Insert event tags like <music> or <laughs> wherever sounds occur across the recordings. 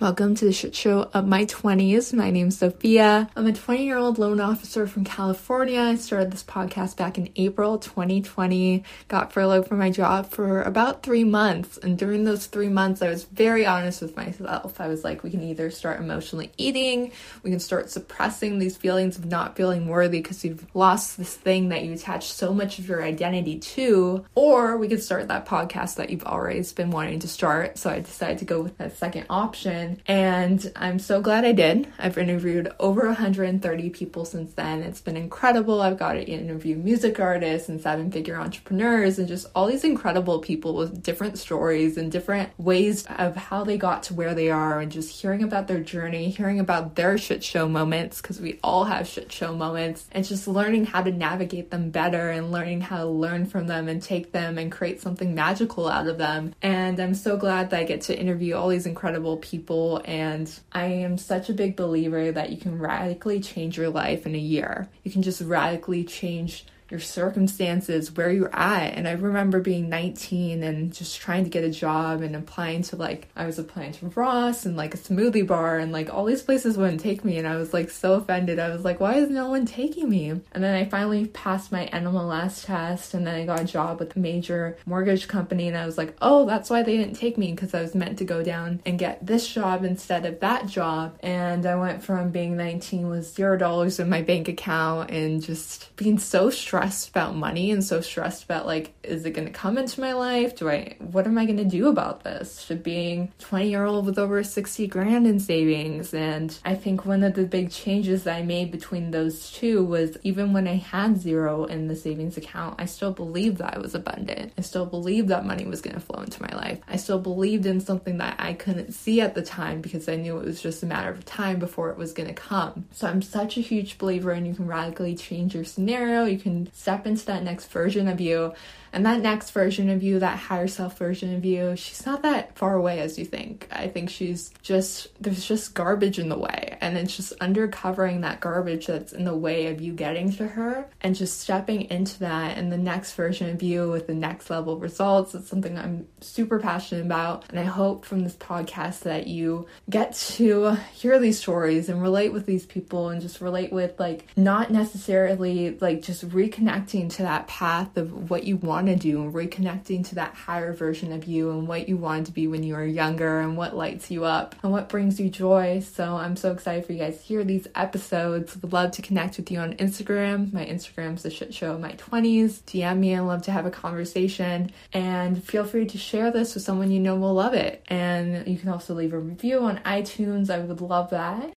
Welcome to the shit show of my 20s. My name's Sophia. I'm a 20 year old loan officer from California. I started this podcast back in April 2020. Got furloughed from my job for about three months. And during those three months, I was very honest with myself. I was like, we can either start emotionally eating, we can start suppressing these feelings of not feeling worthy because you've lost this thing that you attach so much of your identity to, or we could start that podcast that you've always been wanting to start. So I decided to go with that second option and I'm so glad I did. I've interviewed over 130 people since then. It's been incredible. I've got to interview music artists and seven figure entrepreneurs and just all these incredible people with different stories and different ways of how they got to where they are and just hearing about their journey, hearing about their shit show moments because we all have shit show moments and just learning how to navigate them better and learning how to learn from them and take them and create something magical out of them. And I'm so glad that I get to interview all these incredible people and I am such a big believer that you can radically change your life in a year. You can just radically change your circumstances, where you're at. And I remember being 19 and just trying to get a job and applying to like, I was applying to Ross and like a smoothie bar and like all these places wouldn't take me. And I was like so offended. I was like, why is no one taking me? And then I finally passed my NMLS test and then I got a job with a major mortgage company. And I was like, oh, that's why they didn't take me because I was meant to go down and get this job instead of that job. And I went from being 19 with zero dollars in my bank account and just being so stressed stressed about money and so stressed about like, is it going to come into my life? Do I, what am I going to do about this? to being 20 year old with over 60 grand in savings. And I think one of the big changes that I made between those two was even when I had zero in the savings account, I still believed that I was abundant. I still believed that money was going to flow into my life. I still believed in something that I couldn't see at the time because I knew it was just a matter of time before it was going to come. So I'm such a huge believer and you can radically change your scenario. You can step into that next version of you and that next version of you, that higher self version of you, she's not that far away as you think. I think she's just, there's just garbage in the way. And it's just undercovering that garbage that's in the way of you getting to her and just stepping into that and the next version of you with the next level results. It's something I'm super passionate about. And I hope from this podcast that you get to hear these stories and relate with these people and just relate with like not necessarily like just reconnecting to that path of what you want want to do and reconnecting to that higher version of you and what you wanted to be when you were younger and what lights you up and what brings you joy. So I'm so excited for you guys to hear these episodes. Would love to connect with you on Instagram. My Instagram's the shit show of my 20s. DM me. I love to have a conversation and feel free to share this with someone you know will love it. And you can also leave a review on iTunes. I would love that.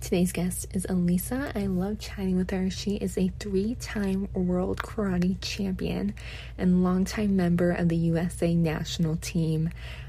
Today's guest is Elisa. I love chatting with her. She is a three time world karate champion and longtime member of the USA national team.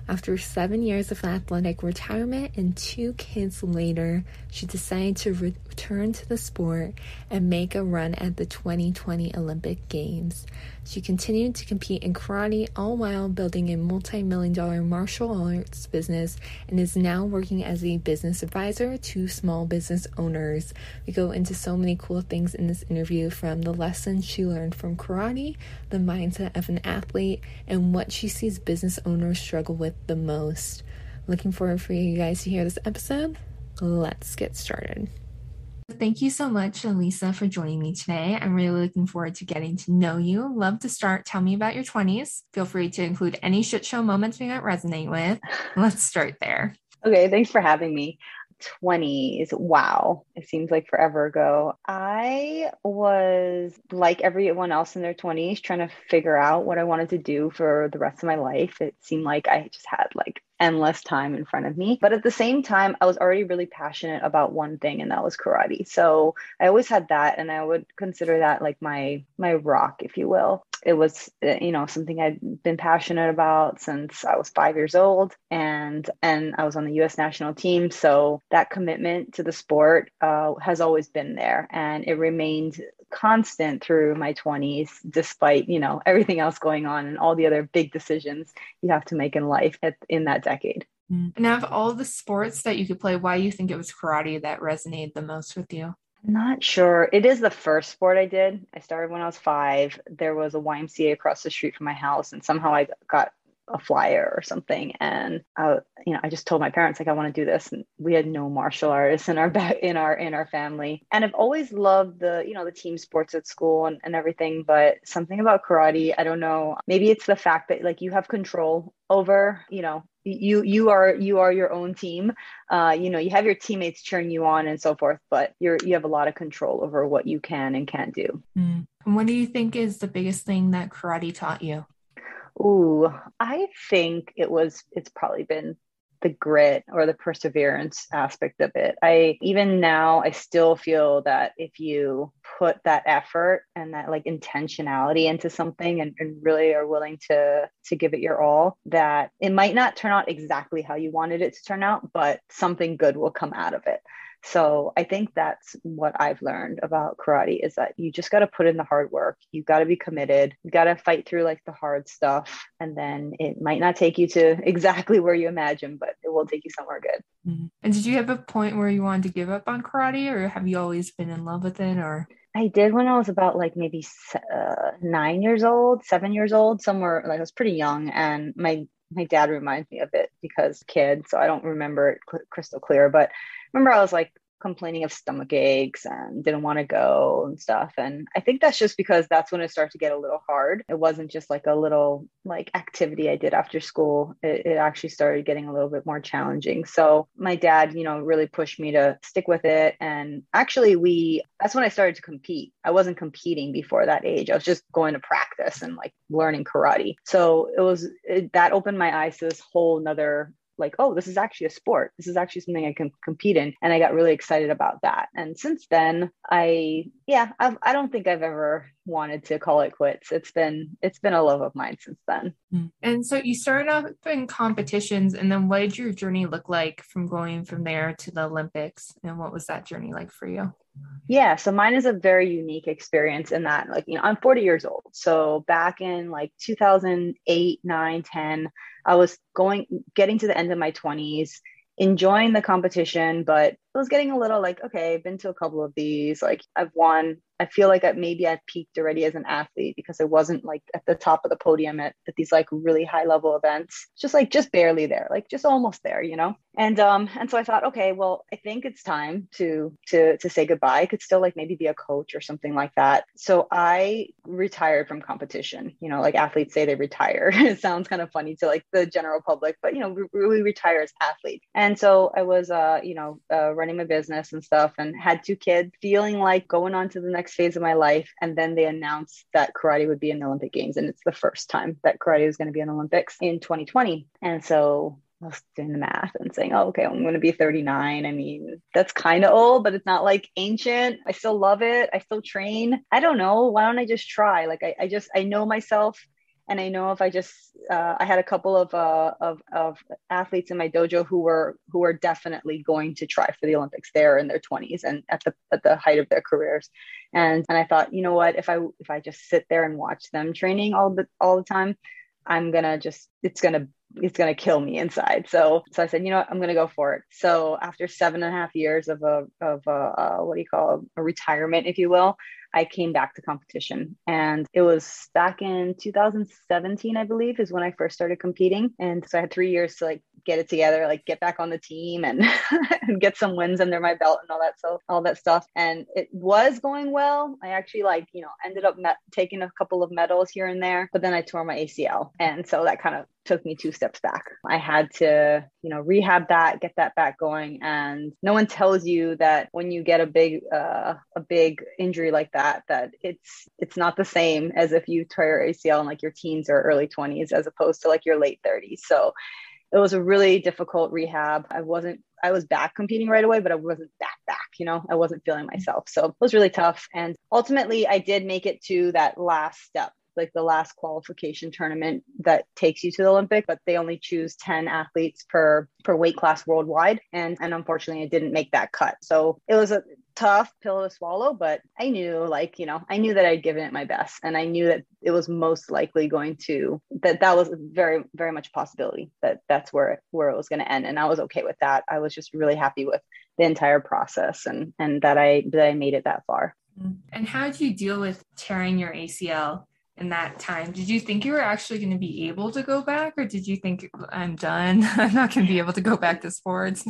After seven years of athletic retirement and two kids later, she decided to return to the sport and make a run at the 2020 Olympic Games. She continued to compete in karate all while building a multi million dollar martial arts business and is now working as a business advisor to small business owners. We go into so many cool things in this interview from the lessons she learned from karate, the mindset of an athlete, and what she sees business owners struggle with the most. Looking forward for you guys to hear this episode. Let's get started. Thank you so much, Elisa, for joining me today. I'm really looking forward to getting to know you. Love to start. Tell me about your 20s. Feel free to include any shit show moments you might resonate with. <laughs> Let's start there. Okay, thanks for having me. 20s. Wow, it seems like forever ago. I was like everyone else in their 20s, trying to figure out what I wanted to do for the rest of my life. It seemed like I just had like endless time in front of me. But at the same time, I was already really passionate about one thing, and that was karate. So I always had that, and I would consider that like my my rock, if you will. It was uh, you know something I'd been passionate about since I was five years old, and and I was on the U.S. national team. So that commitment to the sport uh, has always been there, and it remained constant through my 20s despite you know everything else going on and all the other big decisions you have to make in life at, in that decade mm. and of all the sports that you could play why do you think it was karate that resonated the most with you I'm not sure. It is the first sport I did. I started when I was five. There was a YMCA across the street from my house, and somehow I got a flyer or something. And I, you know, I just told my parents like I want to do this, and we had no martial artists in our in our in our family. And I've always loved the you know the team sports at school and, and everything, but something about karate, I don't know. Maybe it's the fact that like you have control over you know you you are you are your own team uh, you know you have your teammates cheering you on and so forth but you're you have a lot of control over what you can and can't do mm. and what do you think is the biggest thing that karate taught you Ooh, I think it was it's probably been the grit or the perseverance aspect of it. I even now I still feel that if you put that effort and that like intentionality into something and, and, really are willing to to give it your all, that it might not turn out exactly how you wanted it to turn out, but something good will come out of it. So I think that's what I've learned about karate is that you just got to put in the hard work. You got to be committed. You got to fight through like the hard stuff. And then it might not take you to <laughs> exactly where you imagine, but it will take you somewhere good. Mm-hmm. And did you have a point where you wanted to give up on karate or have you always been in love with it or? I did when I was about like maybe uh, nine years old, seven years old, somewhere like I was pretty young. And my my dad reminds me of it because kid, so I don't remember it crystal clear. But remember, I was like complaining of stomach aches and didn't want to go and stuff. And I think that's just because that's when it started to get a little hard. It wasn't just like a little like activity I did after school. It, it actually started getting a little bit more challenging. So my dad, you know, really pushed me to stick with it. And actually, we that's when I started to compete. I wasn't competing before that age. I was just going to practice and like learning karate. So it was it, that opened my eyes to this whole nother like, oh, this is actually a sport. This is actually something I can compete in. And I got really excited about that. And since then, I, yeah, I've, I don't think I've ever wanted to call it quits. It's been, it's been a love of mine since then. Hmm. And so you started off in competitions. And then what did your journey look like from going from there to the Olympics? And what was that journey like for you? Yeah, so mine is a very unique experience in that, like, you know, I'm 40 years old. So back in like 2008, 9, 10, I was going, getting to the end of my 20s, enjoying the competition, but I was getting a little like, okay, I've been to a couple of these. Like, I've won I feel like I, maybe I've peaked already as an athlete because I wasn't like at the top of the podium at, at these like really high level events, just like just barely there, like just almost there, you know. And um and so I thought, okay, well, I think it's time to to to say goodbye. I could still like maybe be a coach or something like that. So I retired from competition. You know, like athletes say they retire. <laughs> it sounds kind of funny to like the general public, but you know, we, we retire as athletes. And so I was uh you know uh, running my business and stuff, and had two kids, feeling like going on to the next phase of my life. And then they announced that karate would be in the Olympic Games. And it's the first time that karate is going to be in Olympics in 2020. And so I was doing the math and saying, oh, okay, I'm going to be 39. I mean, that's kind of old, but it's not like ancient. I still love it. I still train. I don't know. Why don't I just try? Like, I, I just, I know myself and I know if I just uh, I had a couple of, uh, of of athletes in my dojo who were who were definitely going to try for the Olympics. They're in their 20s and at the at the height of their careers, and and I thought, you know what, if I if I just sit there and watch them training all the all the time, I'm gonna just it's gonna it's gonna kill me inside. So so I said, you know what, I'm gonna go for it. So after seven and a half years of a of a, uh, what do you call a retirement, if you will, I came back to competition. And it was back in 2017, I believe, is when I first started competing. And so I had three years to like get it together, like get back on the team and, <laughs> and get some wins under my belt and all that so all that stuff. And it was going well. I actually like, you know, ended up met- taking a couple of medals here and there, but then I tore my ACL. And so that kind of took me two steps back. I had to, you know, rehab that, get that back going. And no one tells you that when you get a big, uh, a big injury like that, that it's it's not the same as if you tear your ACL in like your teens or early 20s, as opposed to like your late 30s. So it was a really difficult rehab. I wasn't I was back competing right away, but I wasn't back back, you know, I wasn't feeling myself. So it was really tough. And ultimately I did make it to that last step like the last qualification tournament that takes you to the Olympic, but they only choose 10 athletes per per weight class worldwide. And and unfortunately I didn't make that cut. So it was a tough pill to swallow, but I knew like, you know, I knew that I'd given it my best and I knew that it was most likely going to that that was very very much a possibility that that's where where it was going to end and I was okay with that. I was just really happy with the entire process and and that I that I made it that far. Mm-hmm. And how did you deal with tearing your ACL? in that time. Did you think you were actually going to be able to go back, or did you think I'm done? <laughs> I'm not going to be able to go back to sports?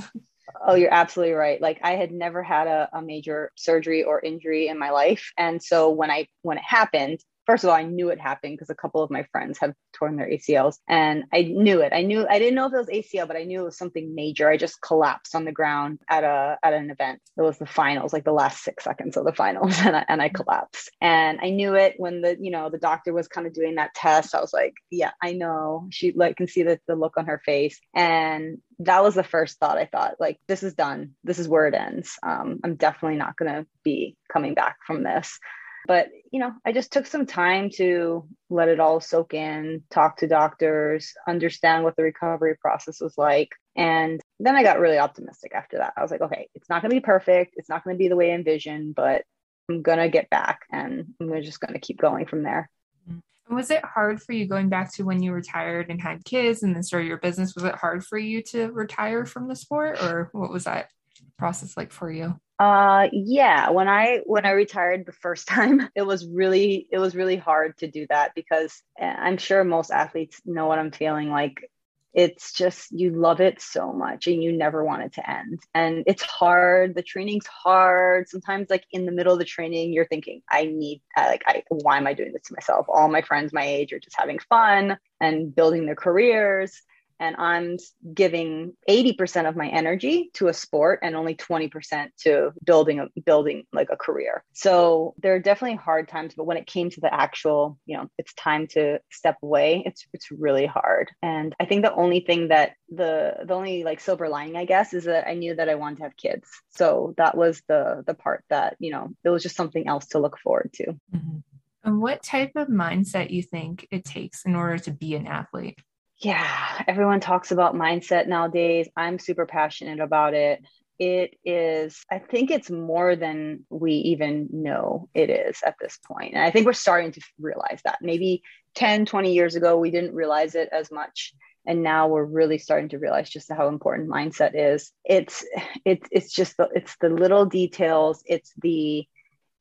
Oh, you're absolutely right. Like I had never had a, a major surgery or injury in my life. And so when I when it happened, first of all, I knew it happened because a couple of my friends have torn their ACLs and I knew it. I knew I didn't know if it was ACL, but I knew it was something major. I just collapsed on the ground at a at an event. It was the finals, like the last six seconds of the finals, <laughs> and I, and I collapsed. And I knew it when the you know the doctor was kind of doing that test. I was like, yeah, I know. She like can see the, the look on her face. And that was the first thought I thought, like, this is done. This is where it ends. Um, I'm definitely not going to be coming back from this. But, you know, I just took some time to let it all soak in, talk to doctors, understand what the recovery process was like. And then I got really optimistic after that. I was like, okay, it's not going to be perfect. It's not going to be the way I envisioned, but I'm going to get back and I'm just going to keep going from there. Mm-hmm. Was it hard for you going back to when you retired and had kids and then started your business? Was it hard for you to retire from the sport or what was that process like for you? Uh yeah, when I when I retired the first <laughs> time, it was really it was really hard to do that because eh, I'm sure most athletes know what I'm feeling like. It's just you love it so much and you never want it to end. And it's hard the training's hard. Sometimes like in the middle of the training you're thinking i need like i why am i doing this to myself? All my friends my age are just having fun and building their careers and I'm giving 80% of my energy to a sport and only 20% to building a building like a career. So there are definitely hard times, but when it came to the actual, you know, it's time to step away, it's it's really hard. And I think the only thing that the the only like silver lining, I guess, is that I knew that I wanted to have kids. So that was the the part that, you know, it was just something else to look forward to. Mm-hmm. And what type of mindset you think it takes in order to be an athlete? Yeah, everyone talks about mindset nowadays. I'm super passionate about it. It is, I think it's more than we even know it is at this point. And I think we're starting to realize that. Maybe 10, 20 years ago, we didn't realize it as much. And now we're really starting to realize just how important mindset is. It's it's it's just the it's the little details, it's the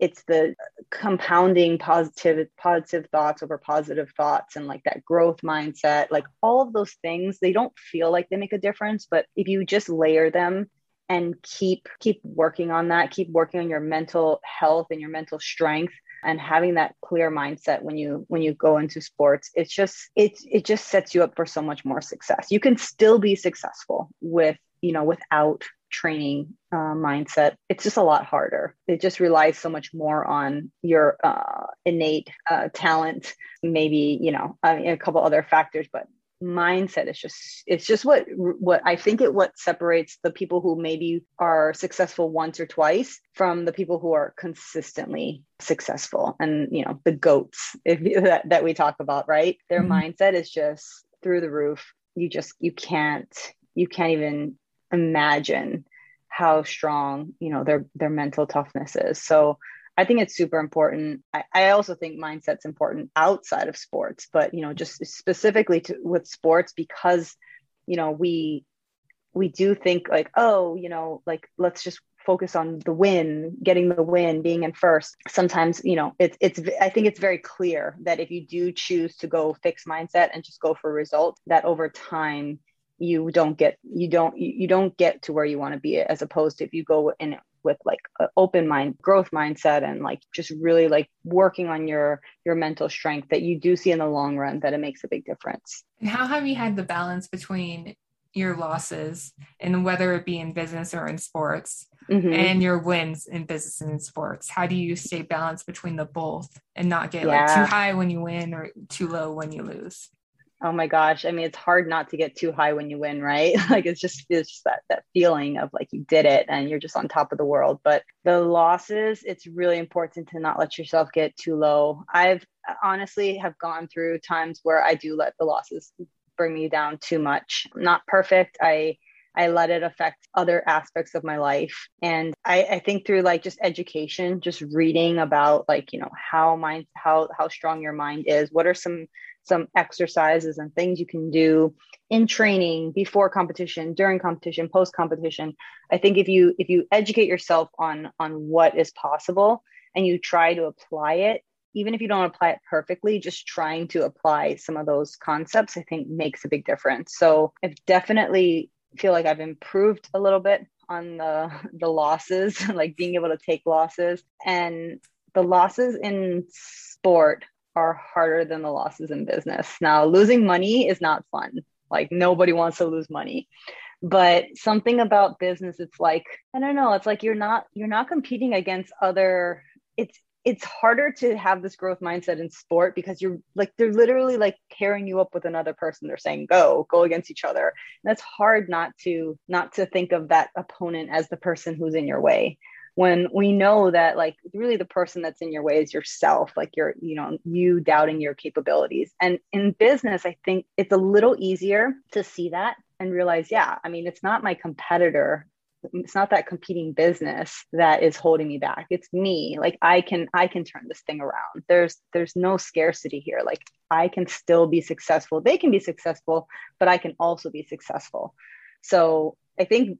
it's the compounding positive positive thoughts over positive thoughts and like that growth mindset like all of those things they don't feel like they make a difference but if you just layer them and keep keep working on that keep working on your mental health and your mental strength and having that clear mindset when you when you go into sports it's just it it just sets you up for so much more success. You can still be successful with you know without training uh, mindset, it's just a lot harder. It just relies so much more on your uh, innate uh, talent, maybe you know I mean, a couple other factors, but mindset is just it's just what what I think it what separates the people who maybe are successful once or twice from the people who are consistently successful and you know the goats if <laughs> that, that we talk about right their mm-hmm. mindset is just through the roof you just you can't you can't even imagine how strong you know their their mental toughness is. So i think it's super important. I, I also think mindset's important outside of sports but you know just specifically to with sports because you know we we do think like oh you know like let's just focus on the win getting the win being in first. Sometimes you know it's it's i think it's very clear that if you do choose to go fixed mindset and just go for results that over time you don't get you don't you don't get to where you want to be as opposed to if you go in with like an open mind growth mindset and like just really like working on your your mental strength that you do see in the long run that it makes a big difference and how have you had the balance between your losses and whether it be in business or in sports mm-hmm. and your wins in business and in sports how do you stay balanced between the both and not get yeah. like too high when you win or too low when you lose Oh my gosh. I mean, it's hard not to get too high when you win, right? <laughs> like it's just it's just that that feeling of like you did it and you're just on top of the world. But the losses, it's really important to not let yourself get too low. I've honestly have gone through times where I do let the losses bring me down too much. I'm not perfect. I I let it affect other aspects of my life. And I, I, think through like just education, just reading about like, you know, how mind how how strong your mind is, what are some some exercises and things you can do in training before competition during competition post competition i think if you if you educate yourself on on what is possible and you try to apply it even if you don't apply it perfectly, just trying to apply some of those concepts, I think makes a big difference. So I've definitely feel like I've improved a little bit on the the losses, <laughs> like being able to take losses. And the losses in sport are harder than the losses in business. Now, losing money is not fun. Like nobody wants to lose money. But something about business, it's like, I don't know, it's like you're not you're not competing against other it's it's harder to have this growth mindset in sport because you're like they're literally like pairing you up with another person they're saying go go against each other and that's hard not to not to think of that opponent as the person who's in your way when we know that like really the person that's in your way is yourself like you're you know you doubting your capabilities. And in business i think it's a little easier to see that and realize yeah i mean it's not my competitor. It's not that competing business that is holding me back. It's me. Like i can i can turn this thing around. There's there's no scarcity here. Like i can still be successful. They can be successful but i can also be successful. So i think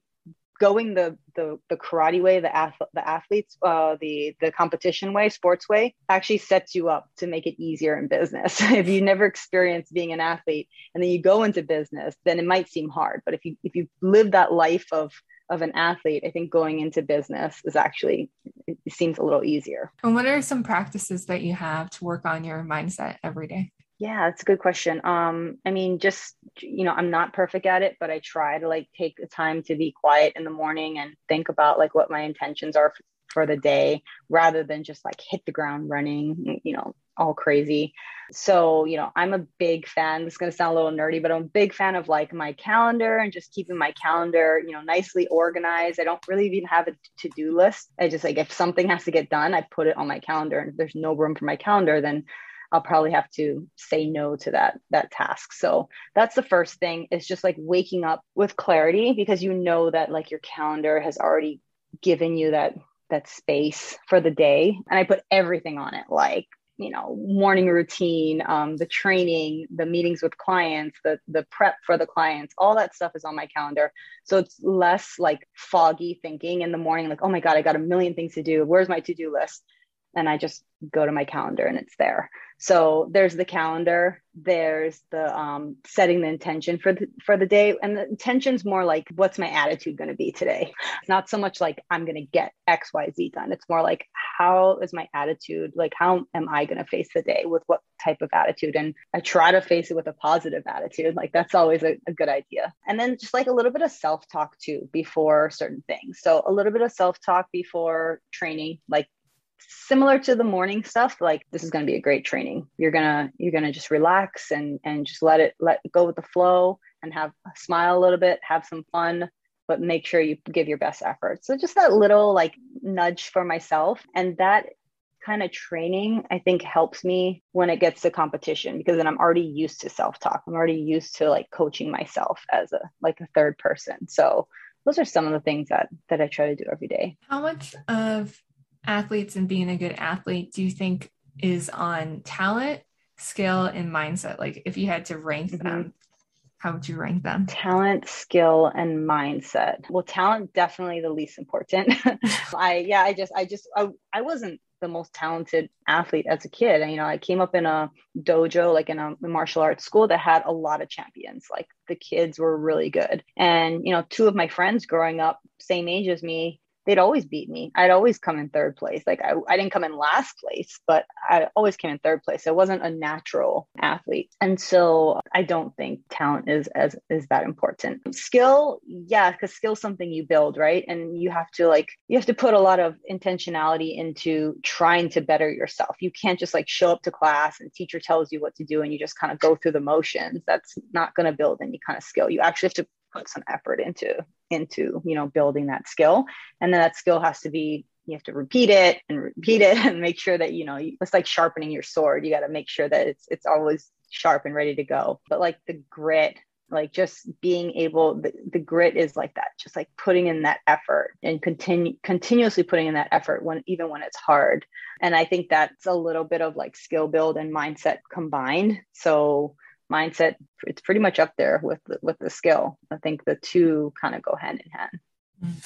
going the the, the karate way the ath- the athletes uh, the the competition way sports way actually sets you up to make it easier in business <laughs> if you never experienced being an athlete and then you go into business then it might seem hard but if you if you live that life of of an athlete, I think going into business is actually it seems a little easier. And what are some practices that you have to work on your mindset every day? Yeah, that's a good question. Um, I mean, just you know, I'm not perfect at it, but I try to like take the time to be quiet in the morning and think about like what my intentions are for the day rather than just like hit the ground running, you know, all crazy. So, you know, I'm a big fan. This is going to sound a little nerdy, but I'm a big fan of like my calendar and just keeping my calendar, you know, nicely organized. I don't really even have a to do list. I just like if something has to get done, I put it on my calendar. And if there's no room for my calendar, then I'll probably have to say no to that that task. So that's the first thing is just like waking up with clarity because you know that like your calendar has already given you that that space for the day. And i put everything on it like you know morning routine um, the training the meetings with clients the the prep for the clients all that stuff is on my calendar. So it's less like foggy thinking in the morning like oh my god i got a million things to do. Where's my to-do list and I just go to my calendar and it's there. So there's the calendar, there's the um, setting the intention for the for the day, and the intention's more like what's my attitude going to be today. It's not so much like I'm going to get X Y Z done. It's more like how is my attitude? Like how am I going to face the day with what type of attitude? And I try to face it with a positive attitude. Like that's always a, a good idea. And then just like a little bit of self talk too before certain things. So a little bit of self talk before training, like similar to the morning stuff like this is going to be a great training. You're going to you're going to just relax and and just let it let go with the flow and have smile a little bit have some fun but make sure you give your best effort so just that little like nudge for myself. And that kind of training i think helps me when it gets to competition because then i'm already used to self-talk. I'm already used to like coaching myself as a like a third person. So those are some of the things that that i try to do every day. How much of athletes and being a good athlete do you think is on talent, skill, and mindset? Like if you had to rank mm-hmm. them, how would you rank them? Talent, skill, and mindset. Well, talent definitely the least important. <laughs> I yeah, I just I just I, I wasn't the most talented athlete as a kid. And, you know, I came up in a dojo, like in a martial arts school that had a lot of champions. Like the kids were really good. And, you know, two of my friends growing up, same age as me, they'd always beat me. I'd always come in third place. Like I, I didn't come in last place, but I always came in third place. I wasn't a natural athlete. And so I don't think talent is as is that important. Skill, yeah, because skill's something you build, right? And you have to like you have to put a lot of intentionality into trying to better yourself. You can't just like show up to class and teacher tells you what to do and you just kind of go through the motions. That's not going to build any kind of skill. You actually have to put some effort into into you know building that skill. And then that skill has to be you have to repeat it and repeat it <laughs> and make sure that you know it's like sharpening your sword. You got to make sure that it's it's always sharp and ready to go. But like the grit like just being able the, the grit is like that just like putting in that effort and continue continuously putting in that effort when even when it's hard. And i think that's a little bit of like skill build and mindset combined. So mindset it's pretty much up there with the, with the skill i think the two kind of go hand in hand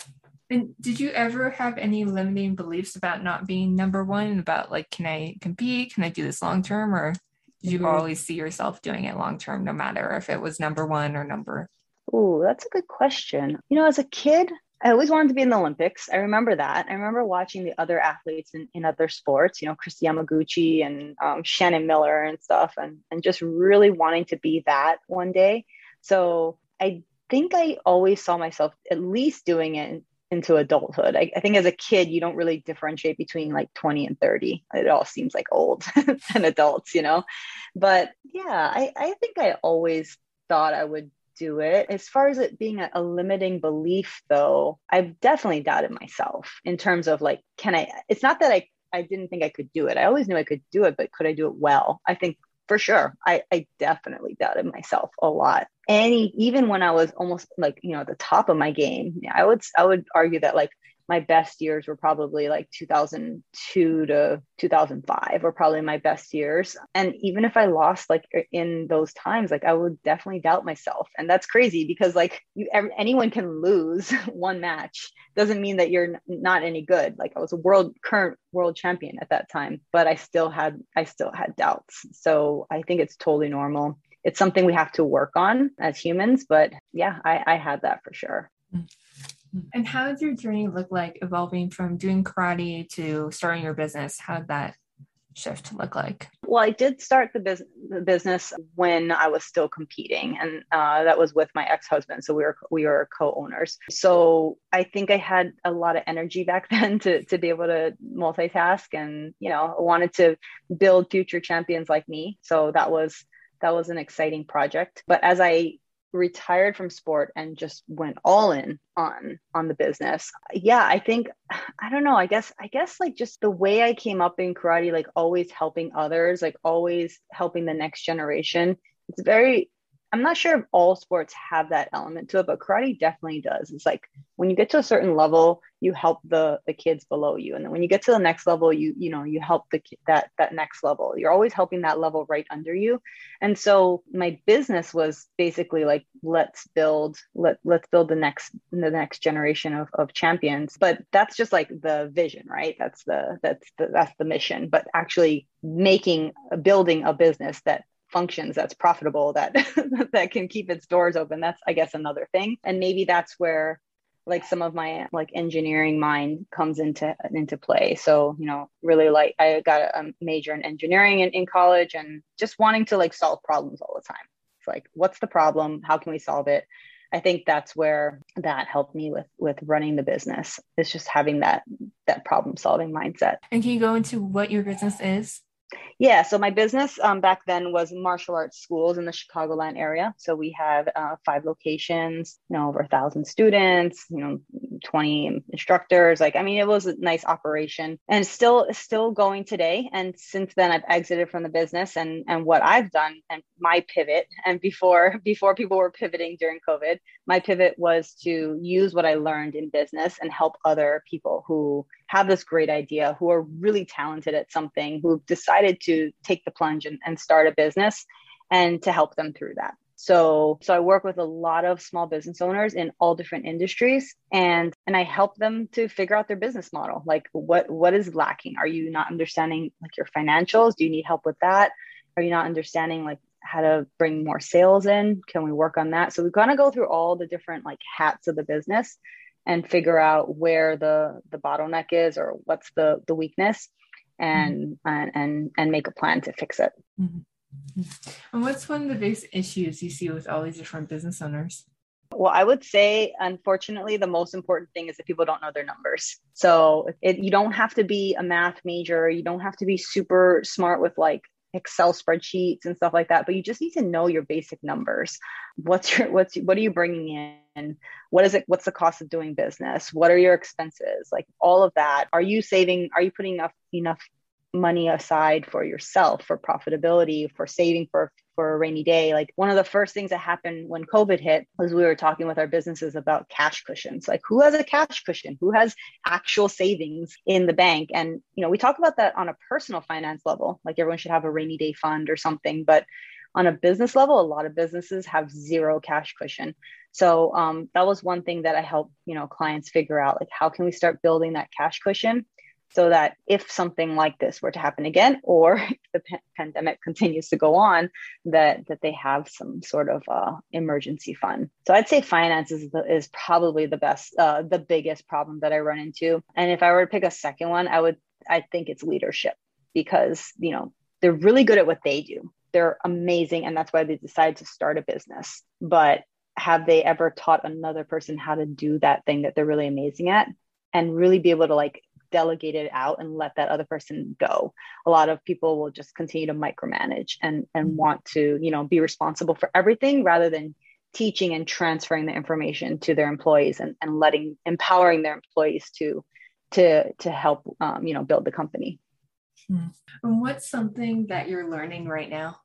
And did you ever have any limiting beliefs about not being number one? About like, can I compete? Can I do this long term? Or did you mm-hmm. always see yourself doing it long term, no matter if it was number one or number? Oh, that's a good question. You know, as a kid, I always wanted to be in the Olympics. I remember that. I remember watching the other athletes in, in other sports, you know, Kristi Yamaguchi and um, Shannon Miller and stuff, and, and just really wanting to be that one day. So I think I always saw myself at least doing it into adulthood. I, I, think as a kid, you don't really differentiate between like 20 and 30. It all seems like old <laughs> and adults, you know? But yeah, I, I think I always thought I would do it. As far as it being a, a limiting belief, though, I've definitely doubted myself in terms of like, can I? It's not that I I didn't think I could do it. I always knew I could do it, but could I do it well? I think for sure. I, I definitely doubted myself a lot. And even when I was almost like, you know, at the top of my game, I would I would argue that like my best years were probably like 2002 to 2005 were probably my best years. And even if i lost like in those times like i would definitely doubt myself. And that's crazy because like you anyone can lose <laughs> one match. Doesn't mean that you're not any good. Like i was a world current world champion at that time but i still had i still had doubts. So i think it's totally normal. It's something we have to work on as humans but yeah i, I had that for sure. Mm-hmm. And how did your journey look like evolving from doing karate to starting your business? How did that shift look like? Well, I did start the, bus- the business when I was still competing, and uh, that was with my ex-husband. So we were we were co-owners. So I think I had a lot of energy <laughs> back then to to be able to multitask, and you know, wanted to build future champions like me. So that was that was an exciting project. But as I retired from sport and just went all in on on the business. Yeah i think i don't know i guess i guess like just the way i came up in karate like always helping others like always helping the next generation it's very I'm not sure if all sports have that element to it, but karate definitely does. It's like when you get to a certain level, you help the the kids below you, and then when you get to the next level, you you know you help the that that next level. You're always helping that level right under you. And so my business was basically like let's build let let's build the next the next generation of of champions. But that's just like the vision, right? That's the that's the that's the mission. But actually making building a business that functions that's profitable that <laughs> that can keep its doors open. That's i guess another thing. And maybe that's where like some of my like engineering mind comes into into play. So you know really like i got a major in engineering in, in college and just wanting to like solve problems all the time. It's like what's the problem? How can we solve it? I think that's where that helped me with with running the business it's just having that that problem solving mindset. And can you go into what your business is yeah, so my business um, back then was martial arts schools in the Chicagoland area. So we have uh, five locations, you know, over a thousand students, you know, 20 instructors. Like, I mean, it was a nice operation and still, still going today. And since then I've exited from the business and, and what I've done and my pivot and before, <laughs> before people were pivoting during COVID, my pivot was to use what I learned in business and help other people who have this great idea, who are really talented at something, who've decided to take the plunge and, and start a business and to help them through that. So, so I work with a lot of small business owners in all different industries and and I help them to figure out their business model. Like what what is lacking? Are you not understanding like your financials? Do you need help with that? Are you not understanding like how to bring more sales in? Can we work on that? So we kind of go through all the different like hats of the business and figure out where the the bottleneck is or what's the the weakness and mm-hmm. and, and and make a plan to fix it. Mm-hmm. And what's one of the biggest issues you see with all these different business owners? Well, I would say, unfortunately, the most important thing is that people don't know their numbers. So it, you don't have to be a math major. You don't have to be super smart with like Excel spreadsheets and stuff like that, but you just need to know your basic numbers. What's your what's what are you bringing in? And what is it? What's the cost of doing business? What are your expenses? Like all of that. Are you saving? Are you putting enough enough money aside for yourself for profitability for saving for for a rainy day like one of the first things that happened when covid hit was we were talking with our businesses about cash cushions like who has a cash cushion who has actual savings in the bank and you know we talk about that on a personal finance level like everyone should have a rainy day fund or something but on a business level a lot of businesses have zero cash cushion So um, that was one thing that I help you know clients figure out like how can we start building that cash cushion so that if something like this were to happen again or <laughs> if the p- pandemic continues to go on that that they have some sort of uh, emergency fund. So i'd say finances is, is probably the best uh, the biggest problem that i run into. And if i were to pick a second one i would i think it's leadership because you know they're really good at what they do. They're amazing and that's why they decide to start a business. But have they ever taught another person how to do that thing that they're really amazing at and really be able to like delegate it out and let that other person go. A lot of people will just continue to micromanage and and mm-hmm. want to, you know, be responsible for everything rather than teaching and transferring the information to their employees and, and letting empowering their employees to to to help um, you know build the company. Hmm. And what's something that you're learning right now?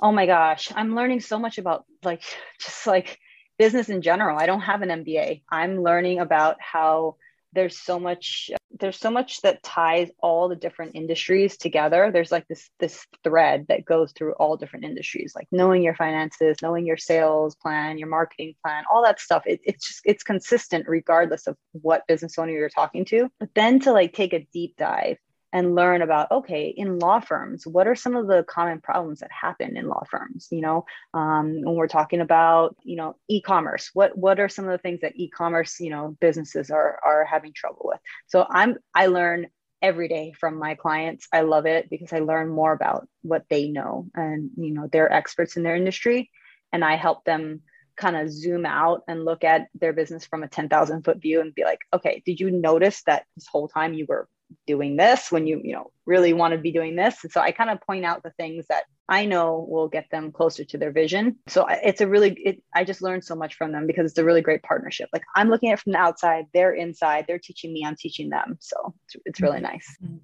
Oh my gosh, I'm learning so much about like just like business in general. I don't have an MBA. I'm learning about how there's so much there's so much that ties all the different industries together there's like this this thread that goes through all different industries like knowing your finances knowing your sales plan your marketing plan all that stuff it, it's just it's consistent regardless of what business owner you're talking to but then to like take a deep dive and learn about okay in law firms what are some of the common problems that happen in law firms you know? Um, when we're talking about you know e-commerce what what are some of the things that e-commerce you know businesses are are having trouble with? So i'm i learn every day from my clients. I love it because i learn more about what they know and you know they're experts in their industry. And i help them kind of zoom out and look at their business from a 10,000 foot view and be like, okay, did you notice that this whole time you were doing this when you you know really want to be doing this. And so i kind of point out the things that i know will get them closer to their vision. So it's a really it, i just learned so much from them because it's a really great partnership. Like i'm looking at it from the outside they're inside they're teaching me i'm teaching them. So it's, it's really mm-hmm. nice. Mm-hmm.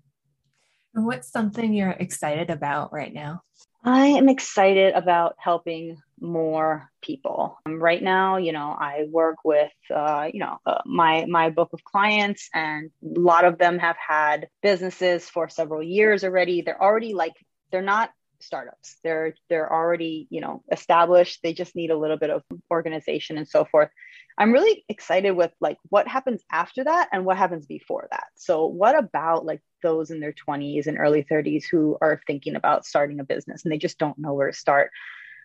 and what's something you're excited about right now? I am excited about helping more people. Um, right now, you know, I work with, uh, you know, uh, my my book of clients, and a lot of them have had businesses for several years already. They're already like they're not startups. They're they're already you know established. They just need a little bit of organization and so forth. I'm really excited with like what happens after that and what happens before that. So what about like those in their 20s and early 30s who are thinking about starting a business and they just don't know where to start?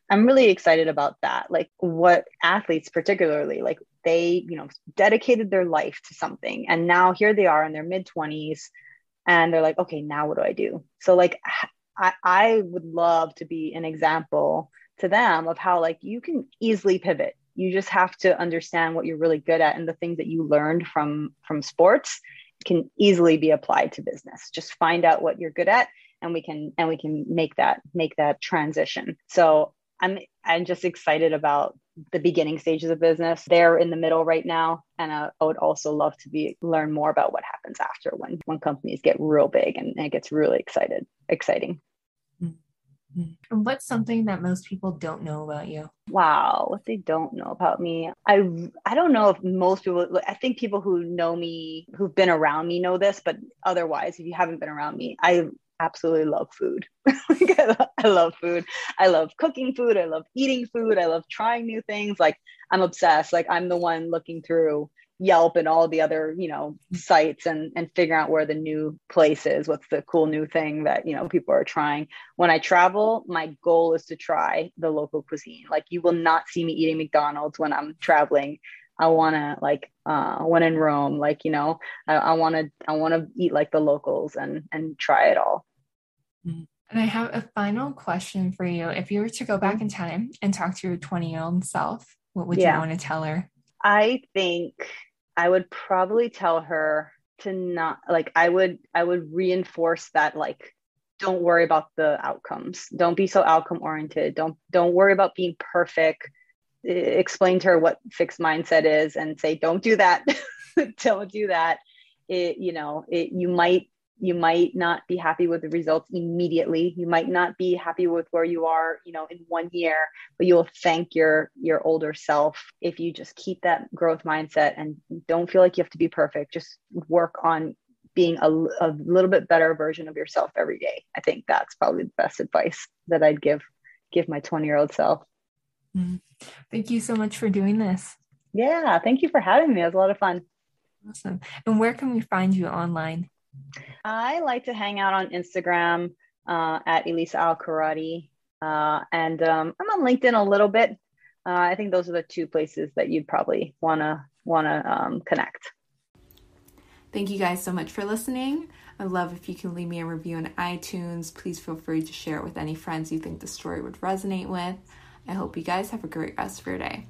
I'm really excited about that. Like what athletes particularly like they, you know, dedicated their life to something and now here they are in their mid 20s and they're like, okay, now what do I do? So like I, I would love to be an example to them of how like you can easily pivot you just have to understand what you're really good at and the things that you learned from from sports can easily be applied to business just find out what you're good at and we can and we can make that make that transition so i'm i'm just excited about the beginning stages of business they're in the middle right now and I, I would also love to be learn more about what happens after when when companies get real big and, and it gets really excited exciting and what's something that most people don't know about you? Wow, what they don't know about me. I I don't know if most people I think people who know me who've been around me know this, but otherwise if you haven't been around me, I absolutely love food. <laughs> I love food. I love cooking food. I love eating food. I love trying new things. Like I'm obsessed. Like I'm the one looking through Yelp and all the other, you know, sites and and figuring out where the new place is, what's the cool new thing that, you know, people are trying. When I travel, my goal is to try the local cuisine. Like you will not see me eating McDonald's when I'm traveling. I want to like uh when in Rome, like, you know, I want to I want to eat like the locals and and try it all. Mm-hmm. And I have a final question for you. If you were to go back in time and talk to your 20 year old self, what would yeah. you want to tell her? I think I would probably tell her to not like I would I would reinforce that like don't worry about the outcomes. Don't be so outcome oriented. Don't don't worry about being perfect. Eh, explain to her what fixed mindset is and say don't do that. <laughs> don't do that. It you know, it you might you might not be happy with the results immediately you might not be happy with where you are you know in one year but you'll thank your your older self if you just keep that growth mindset and don't feel like you have to be perfect just work on being a, a little bit better version of yourself every day i think that's probably the best advice that i'd give give my 20 year old self. Thank you so much for doing this. Yeah, thank you for having me. It was a lot of fun. Awesome. And where can we find you online? I like to hang out on Instagram uh, at Elisa Au Karate. Uh, and um, I'm on LinkedIn a little bit. Uh, I think those are the two places that you'd probably wanna wanna um, connect. Thank you guys so much for listening. I'd love if you can leave me a review on iTunes. Please feel free to share it with any friends you think the story would resonate with. I hope you guys have a great rest of your day.